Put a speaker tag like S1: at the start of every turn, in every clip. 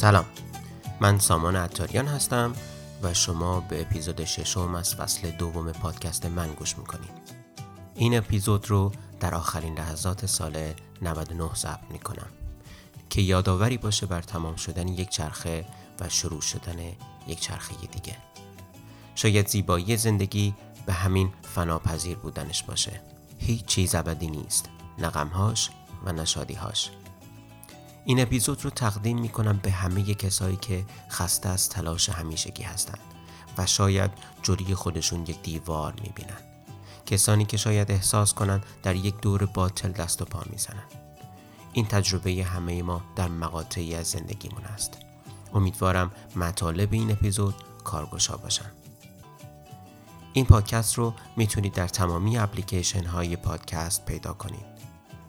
S1: سلام. من سامان عطاریان هستم و شما به اپیزود ششم از فصل دوم پادکست من گوش می‌کنید. این اپیزود رو در آخرین لحظات سال 99 ضبط می‌کنم. که یادآوری باشه بر تمام شدن یک چرخه و شروع شدن یک چرخه دیگه. شاید زیبایی زندگی به همین فناپذیر بودنش باشه. هیچ چیز ابدی نیست. نقمهاش و نشادیهاش این اپیزود رو تقدیم می کنم به همه کسایی که خسته از تلاش همیشگی هستند و شاید جوری خودشون یک دیوار می بینن. کسانی که شاید احساس کنند در یک دور باطل دست و پا می‌زنن. این تجربه همه ما در مقاطعی از زندگیمون است. امیدوارم مطالب این اپیزود کارگشا باشن. این پادکست رو می‌تونید در تمامی اپلیکیشن های پادکست پیدا کنید.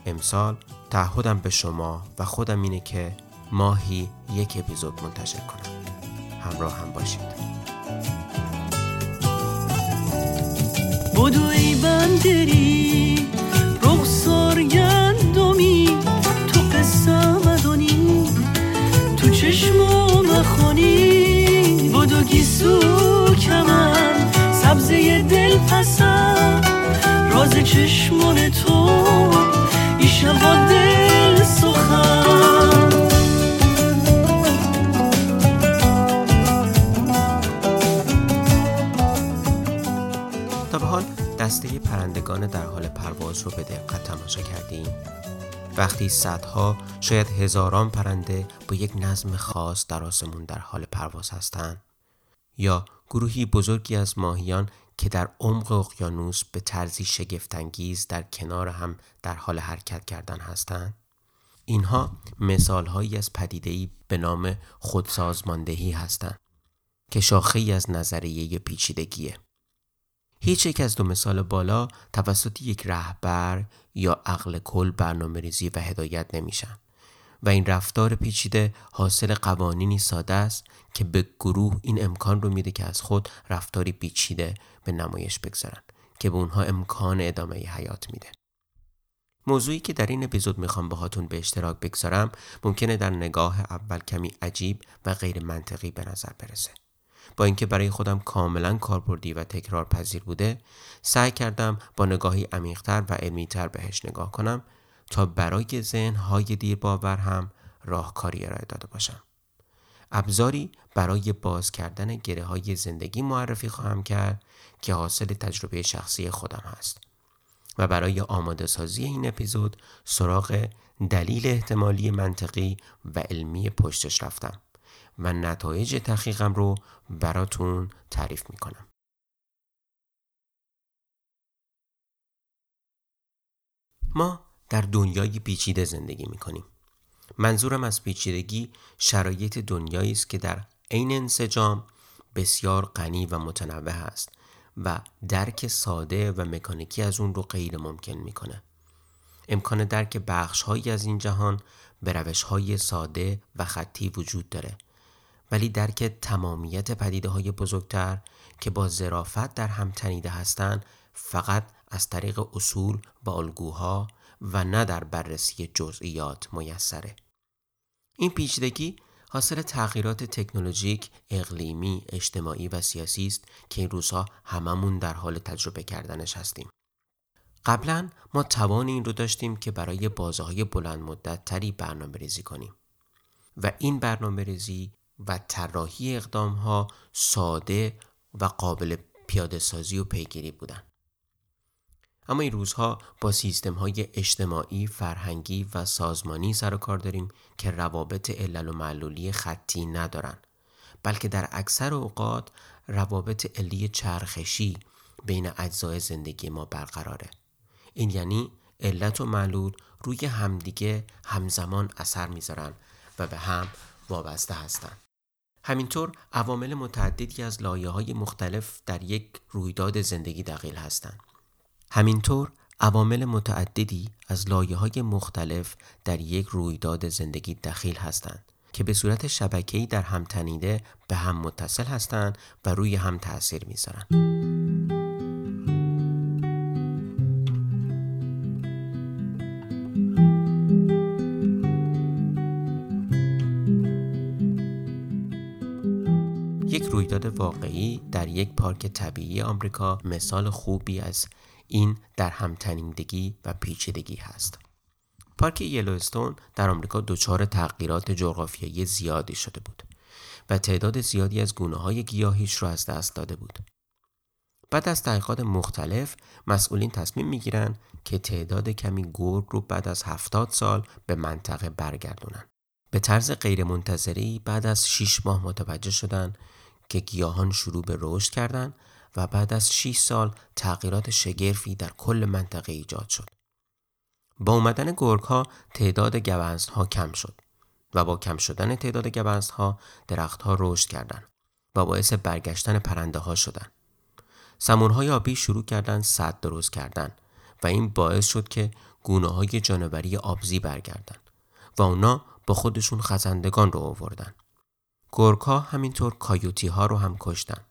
S1: امسال تعهدم به شما و خودم اینه که ماهی یک اپیزود منتشر کنم. همراه هم باشید.
S2: بدو ای بندری رخسار گندمی تو قصه مدانی تو چشم مخانی بدو گیسو کمن سبزه دل پسم راز چشمان تو با
S1: پرندگان در حال پرواز رو به دقت تماشا کردیم. وقتی صدها شاید هزاران پرنده با یک نظم خاص در آسمون در حال پرواز هستند. یا گروهی بزرگی از ماهیان که در عمق اقیانوس به طرزی شگفتانگیز در کنار هم در حال حرکت کردن هستند. اینها مثالهایی از پدیده‌ای به نام خودسازماندهی هستند که شاخه ای از نظریه پیچیدگیه. هیچ یک از دو مثال بالا توسط یک رهبر یا عقل کل برنامه ریزی و هدایت نمیشن و این رفتار پیچیده حاصل قوانینی ساده است که به گروه این امکان رو میده که از خود رفتاری پیچیده به نمایش بگذارن که به اونها امکان ادامه حیات میده. موضوعی که در این اپیزود می‌خوام باهاتون به اشتراک بگذارم ممکنه در نگاه اول کمی عجیب و غیر منطقی به نظر برسه. با اینکه برای خودم کاملا کاربردی و تکرار پذیر بوده سعی کردم با نگاهی عمیقتر و علمیتر بهش نگاه کنم تا برای ذهن های دیر باور هم راهکاری ارائه داده باشم. ابزاری برای باز کردن گره های زندگی معرفی خواهم کرد که حاصل تجربه شخصی خودم هست و برای آماده سازی این اپیزود سراغ دلیل احتمالی منطقی و علمی پشتش رفتم و نتایج تحقیقم رو براتون تعریف می‌کنم. ما در دنیای پیچیده زندگی می‌کنیم. منظورم از پیچیدگی شرایط دنیایی است که در عین انسجام بسیار غنی و متنوع است و درک ساده و مکانیکی از اون رو غیر ممکن می‌کنه. امکان درک بخش هایی از این جهان به روش های ساده و خطی وجود داره ولی درک تمامیت پدیده های بزرگتر که با ظرافت در هم تنیده هستند فقط از طریق اصول و الگوها و نه در بررسی جزئیات میسره. این پیچیدگی حاصل تغییرات تکنولوژیک، اقلیمی، اجتماعی و سیاسی است که این روزها هممون در حال تجربه کردنش هستیم. قبلا ما توان این رو داشتیم که برای بازه های بلند مدت تری برنامه ریزی کنیم و این برنامه ریزی و طراحی اقدام ها ساده و قابل پیاده سازی و پیگیری بودند. اما این روزها با سیستم های اجتماعی، فرهنگی و سازمانی سر و کار داریم که روابط علل و معلولی خطی ندارن بلکه در اکثر اوقات روابط علی چرخشی بین اجزای زندگی ما برقراره این یعنی علت و معلول روی همدیگه همزمان اثر می‌ذارن و به هم وابسته هستند. همینطور عوامل متعددی از لایه های مختلف در یک رویداد زندگی دقیل هستند. همینطور عوامل متعددی از لایه های مختلف در یک رویداد زندگی دخیل هستند که به صورت شبکه‌ای در هم تنیده به هم متصل هستند و روی هم تأثیر می‌ذارند. واقعی در یک پارک طبیعی آمریکا مثال خوبی از این در همتنیدگی و پیچیدگی هست. پارک یلوستون در آمریکا دچار تغییرات جغرافیایی زیادی شده بود و تعداد زیادی از گونه های گیاهیش را از دست داده بود. بعد از تحقیقات مختلف مسئولین تصمیم می‌گیرند که تعداد کمی گرگ رو بعد از هفتاد سال به منطقه برگردونن. به طرز غیرمنتظری بعد از 6 ماه متوجه شدند که گیاهان شروع به رشد کردند و بعد از 6 سال تغییرات شگرفی در کل منطقه ایجاد شد. با اومدن گرگ ها تعداد گوزن ها کم شد و با کم شدن تعداد گوزن ها درخت ها رشد کردند و باعث برگشتن پرنده ها شدند. سمورهای آبی شروع کردند صد درست کردن و این باعث شد که گونه های جانوری آبزی برگردن و اونا با خودشون خزندگان رو آوردن. گرگ ها همینطور کایوتی ها رو هم کشتن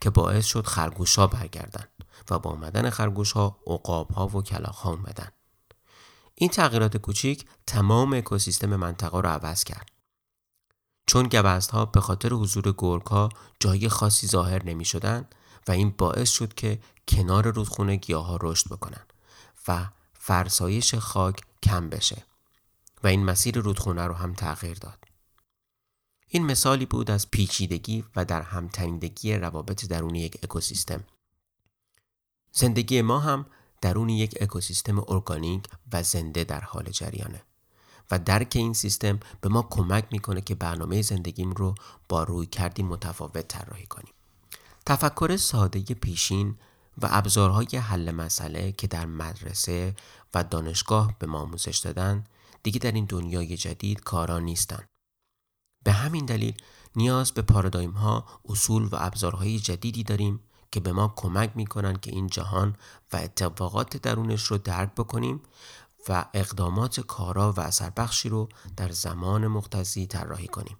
S1: که باعث شد خرگوش ها برگردن و با آمدن خرگوش ها عقاب ها و کلاق ها اومدن. این تغییرات کوچیک تمام اکوسیستم منطقه رو عوض کرد. چون ها به خاطر حضور گرگ ها جای خاصی ظاهر نمی شدن و این باعث شد که کنار رودخونه گیاه ها رشد بکنن و فرسایش خاک کم بشه و این مسیر رودخونه رو هم تغییر داد. این مثالی بود از پیچیدگی و در همتنیدگی روابط درون یک اکوسیستم. زندگی ما هم درون یک اکوسیستم ارگانیک و زنده در حال جریانه و درک این سیستم به ما کمک می‌کنه که برنامه زندگیم رو با روی کردی متفاوت طراحی کنیم. تفکر ساده پیشین و ابزارهای حل مسئله که در مدرسه و دانشگاه به ما آموزش دادن دیگه در این دنیای جدید کارا نیستن. به همین دلیل نیاز به پارادایم ها، اصول و ابزارهای جدیدی داریم که به ما کمک می‌کنن که این جهان و اتفاقات درونش رو درک بکنیم و اقدامات کارا و اثر بخشی رو در زمان مختصی طراحی کنیم.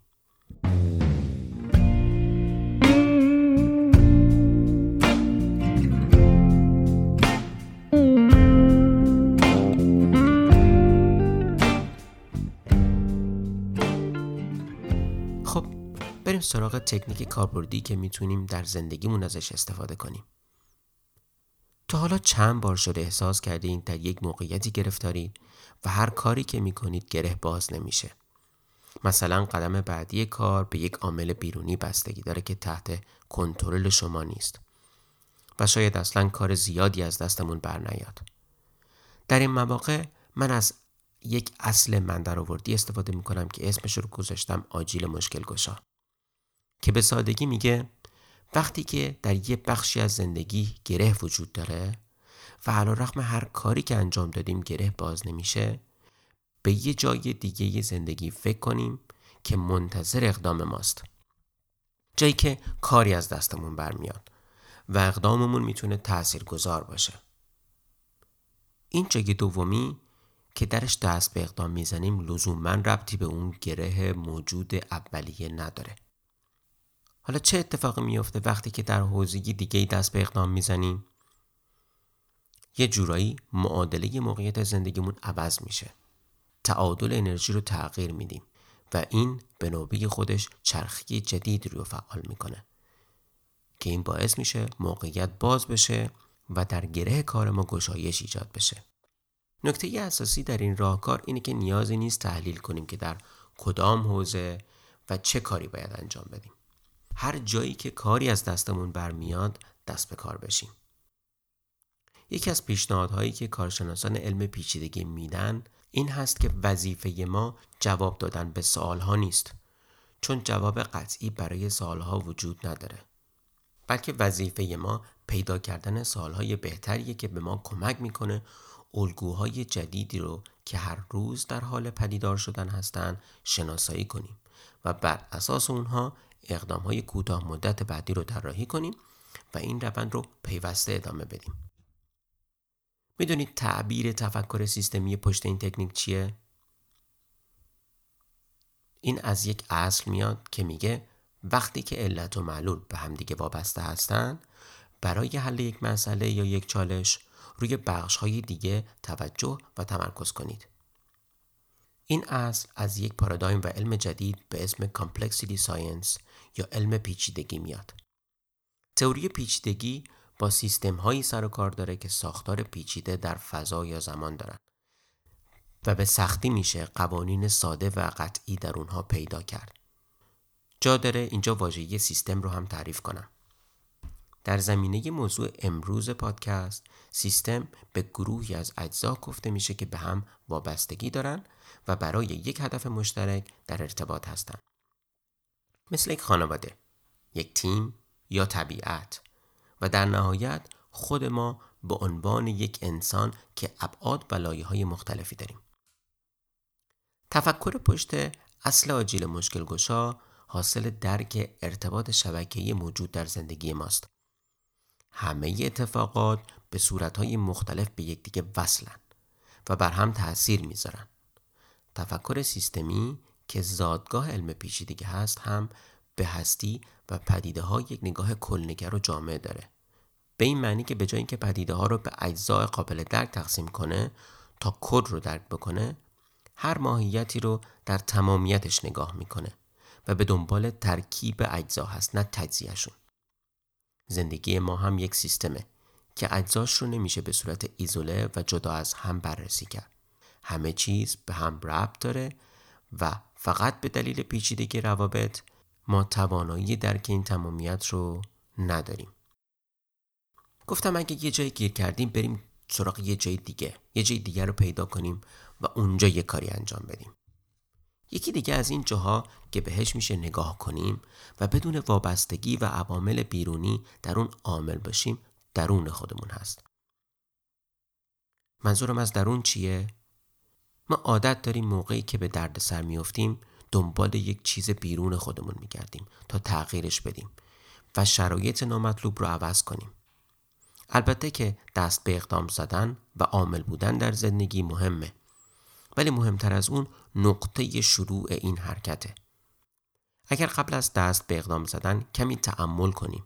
S1: بریم سراغ تکنیک کاربردی که می‌تونیم در زندگیمون ازش استفاده کنیم. تا حالا چند بار شده احساس کردین در یک موقعیتی گرفتارید و هر کاری که می‌کنید گره باز نمیشه. مثلا قدم بعدی کار به یک عامل بیرونی بستگی داره که تحت کنترل شما نیست و شاید اصلا کار زیادی از دستمون برنیاد. در این مواقع من از یک اصل من استفاده می‌کنم که اسمش رو گذاشتم آجیل مشکل گشا. که به سادگی میگه وقتی که در یه بخشی از زندگی گره وجود داره و علا رقم هر کاری که انجام دادیم گره باز نمیشه به یه جای دیگه زندگی فکر کنیم که منتظر اقدام ماست. جایی که کاری از دستمون برمیاد و اقداممون می‌تونه تأثیر گذار باشه. این جای دومی که درش دست به اقدام می‌زنیم لزوما ربطی به اون گره موجود اولیه نداره. حالا چه اتفاقی میفته وقتی که در حوزه دیگه دست به اقدام می‌زنیم؟ یه جورایی معادله موقعیت زندگیمون عوض میشه. تعادل انرژی رو تغییر میدیم و این به نوبه خودش چرخی جدید رو فعال می‌کنه که این باعث میشه موقعیت باز بشه و در گره کار ما گشایش ایجاد بشه. نکته اساسی در این راهکار اینه که نیازی نیست تحلیل کنیم که در کدام حوزه و چه کاری باید انجام بدیم. هر جایی که کاری از دستمون برمیاد دست به کار بشیم. یکی از پیشنهادهایی که کارشناسان علم پیچیدگی میدن این هست که وظیفه ما جواب دادن به سوالها نیست چون جواب قطعی برای سوالها وجود نداره بلکه وظیفه ما پیدا کردن سوالهای بهتریه که به ما کمک می‌کنه الگوهای جدیدی رو که هر روز در حال پدیدار شدن هستند شناسایی کنیم و بر اساس اونها اقدام های کوتاه مدت بعدی رو طراحی کنیم و این روند رو پیوسته ادامه بدیم. می‌دونید تعبیر تفکر سیستمی پشت این تکنیک چیه؟ این از یک اصل میاد که میگه وقتی که علت و معلول به همدیگه وابسته هستن برای حل یک مسئله یا یک چالش روی بخش های دیگه توجه و تمرکز کنید. این اصل از یک پارادایم و علم جدید به اسم complexity science یا علم پیچیدگی میاد. تئوری پیچیدگی با سیستم هایی سر و کار داره که ساختار پیچیده در فضا یا زمان دارن و به سختی میشه قوانین ساده و قطعی در اونها پیدا کرد. جا داره اینجا واژه‌ی سیستم رو هم تعریف کنم. در زمینه موضوع امروز پادکست سیستم به گروهی از اجزا گفته میشه که به هم وابستگی دارن و برای یک هدف مشترک در ارتباط هستند. مثل یک خانواده، یک تیم یا طبیعت و در نهایت خود ما به عنوان یک انسان که ابعاد و لایه های مختلفی داریم. تفکر پشت اصل آجیل مشکل گشا حاصل درک ارتباط شبکه‌ای موجود در زندگی ماست. همه اتفاقات به صورتهای مختلف به یکدیگه وصلن و بر هم تاثیر می‌ذارن. تفکر سیستمی که زادگاه علم پیچیدگی هست هم به هستی و پدیده ها یک نگاه کلنگر و جامعه داره. به این معنی که به جای اینکه پدیده ها رو به اجزای قابل درک تقسیم کنه تا کد رو درک بکنه هر ماهیتی رو در تمامیتش نگاه می‌کنه و به دنبال ترکیب اجزا هست نه تجزیهشون زندگی ما هم یک سیستمه که اجزاش رو نمیشه به صورت ایزوله و جدا از هم بررسی کرد همه چیز به هم ربط داره و فقط به دلیل پیچیدگی روابط ما توانایی درک این تمامیت رو نداریم. گفتم اگه یه جایی گیر کردیم بریم سراغ یه جای دیگه یه جای دیگه رو پیدا کنیم و اونجا یه کاری انجام بدیم. یکی دیگه از این جاها که بهش میشه نگاه کنیم و بدون وابستگی و عوامل بیرونی در اون عامل باشیم درون خودمون هست. منظورم از درون چیه؟ ما عادت داریم موقعی که به درد سر میفتیم دنبال یک چیز بیرون خودمون میگردیم تا تغییرش بدیم و شرایط نامطلوب رو عوض کنیم. البته که دست به اقدام زدن و عامل بودن در زندگی مهمه ولی مهمتر از اون نقطه شروع این حرکته. اگر قبل از دست به اقدام زدن کمی تعمل کنیم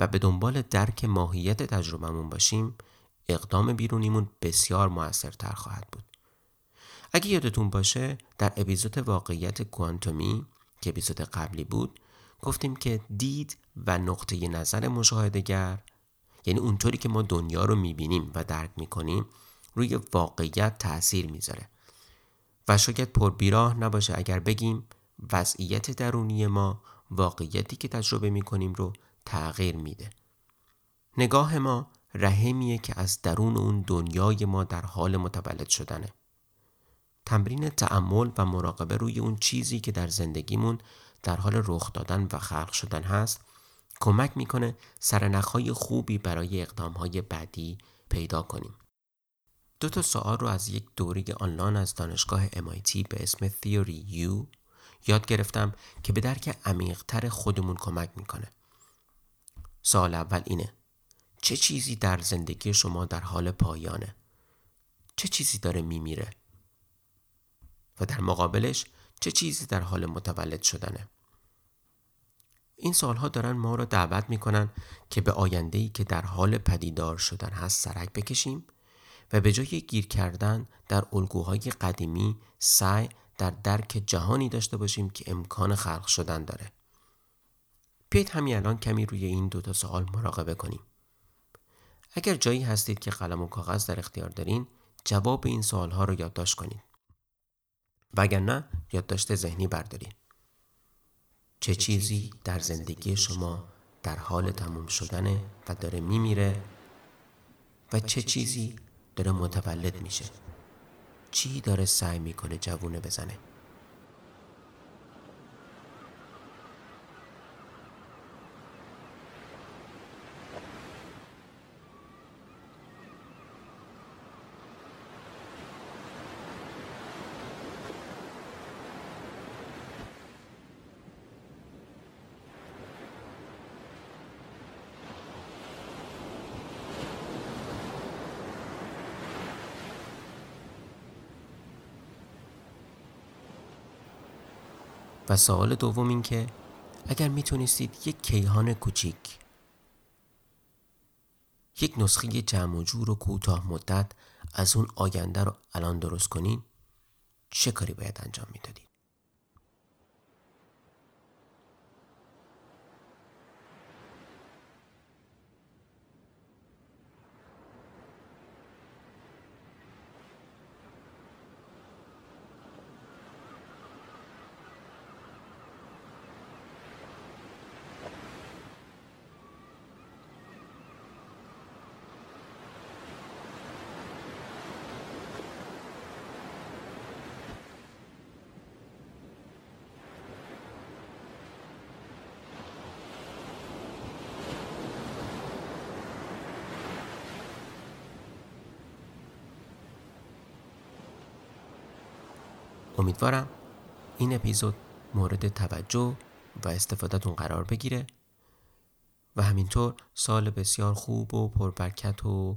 S1: و به دنبال درک ماهیت تجربهمون باشیم اقدام بیرونیمون بسیار موثرتر خواهد بود. اگه یادتون باشه در اپیزود واقعیت کوانتومی که اپیزود قبلی بود گفتیم که دید و نقطه نظر مشاهدهگر یعنی اونطوری که ما دنیا رو می‌بینیم و درک می‌کنیم روی واقعیت تاثیر می‌ذاره. و شاید پربیراه نباشه اگر بگیم وضعیت درونی ما واقعیتی که تجربه می‌کنیم رو تغییر میده. نگاه ما رحمیه که از درون اون دنیای ما در حال متولد شدنه. تمرین تعمل و مراقبه روی اون چیزی که در زندگیمون در حال رخ دادن و خلق شدن هست کمک می‌کنه سرنخهای خوبی برای اقدامهای بعدی پیدا کنیم. دو تا سوال رو از یک دوره آنلاین از دانشگاه MIT به اسم Theory U یاد گرفتم که به درک عمیقتر خودمون کمک می‌کنه. سوال اول اینه چه چیزی در زندگی شما در حال پایانه؟ چه چیزی داره میمیره؟ در مقابلش چه چیزی در حال متولد شدنه؟ این سالها دارن ما را دعوت می‌کنن که به آینده‌ای که در حال پدیدار شدن هست سرک بکشیم و به جای گیر کردن در الگوهای قدیمی سعی در درک جهانی داشته باشیم که امکان خلق شدن داره. بیایید همین الان کمی روی این دوتا سوال مراقبه کنیم. اگر جایی هستید که قلم و کاغذ در اختیار دارین جواب این سوالها رو یادداشت کنید. وگرنه یادداشت ذهنی بردارید. چه چیزی در زندگی شما در حال تموم شدنه و داره میمیره و چه چیزی داره متولد میشه چی داره سعی می‌کنه جوونه بزنه و سوال دوم این که اگر می‌تونستید یک کیهان کوچیک یک نسخه جمع و جور و کوتاه مدت از اون آینده رو الان درست کنین چه کاری باید انجام می‌دادید امیدوارم این اپیزود مورد توجه و استفادهتون قرار بگیره و همینطور سال بسیار خوب و پربرکت و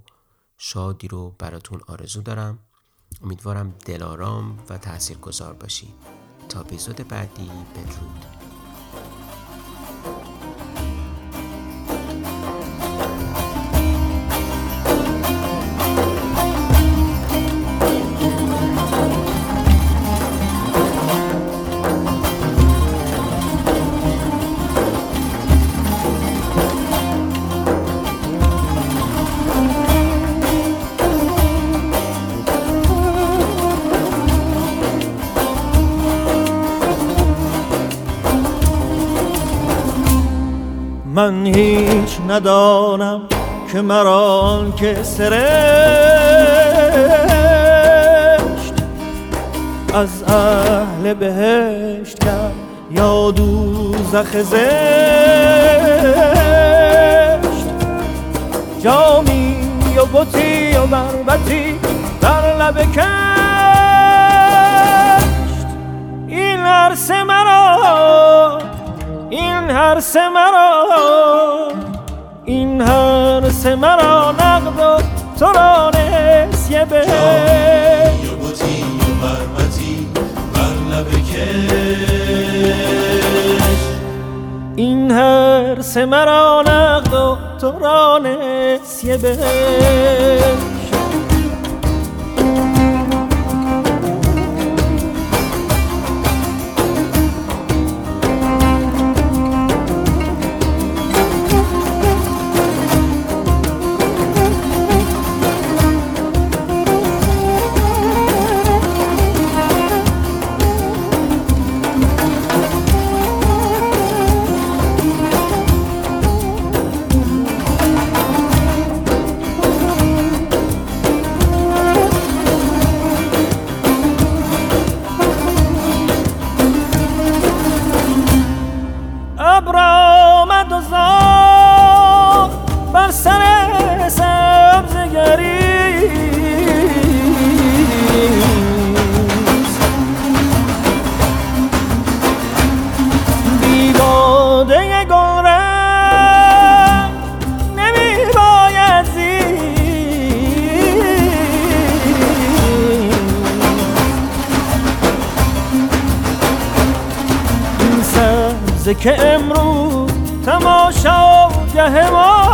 S1: شادی رو براتون آرزو دارم. امیدوارم دلارام و تأثیر گذار باشید. تا اپیزود بعدی بدرود.
S2: من هیچ ندانم که مران که سرشت از اهل بهشت کرد یا دوزخ زشت. جامی و بطی و بربتی در لب کشت. این عرصه مرا این هر سه مرا این هر سه مرا نقد و تو را نسیه به.
S3: و
S2: این هر سه مرا نقد و تو را نسیه به. سبزگری بیداده گل رنگ نمی باید این سبزه که امروز تماشاگه ما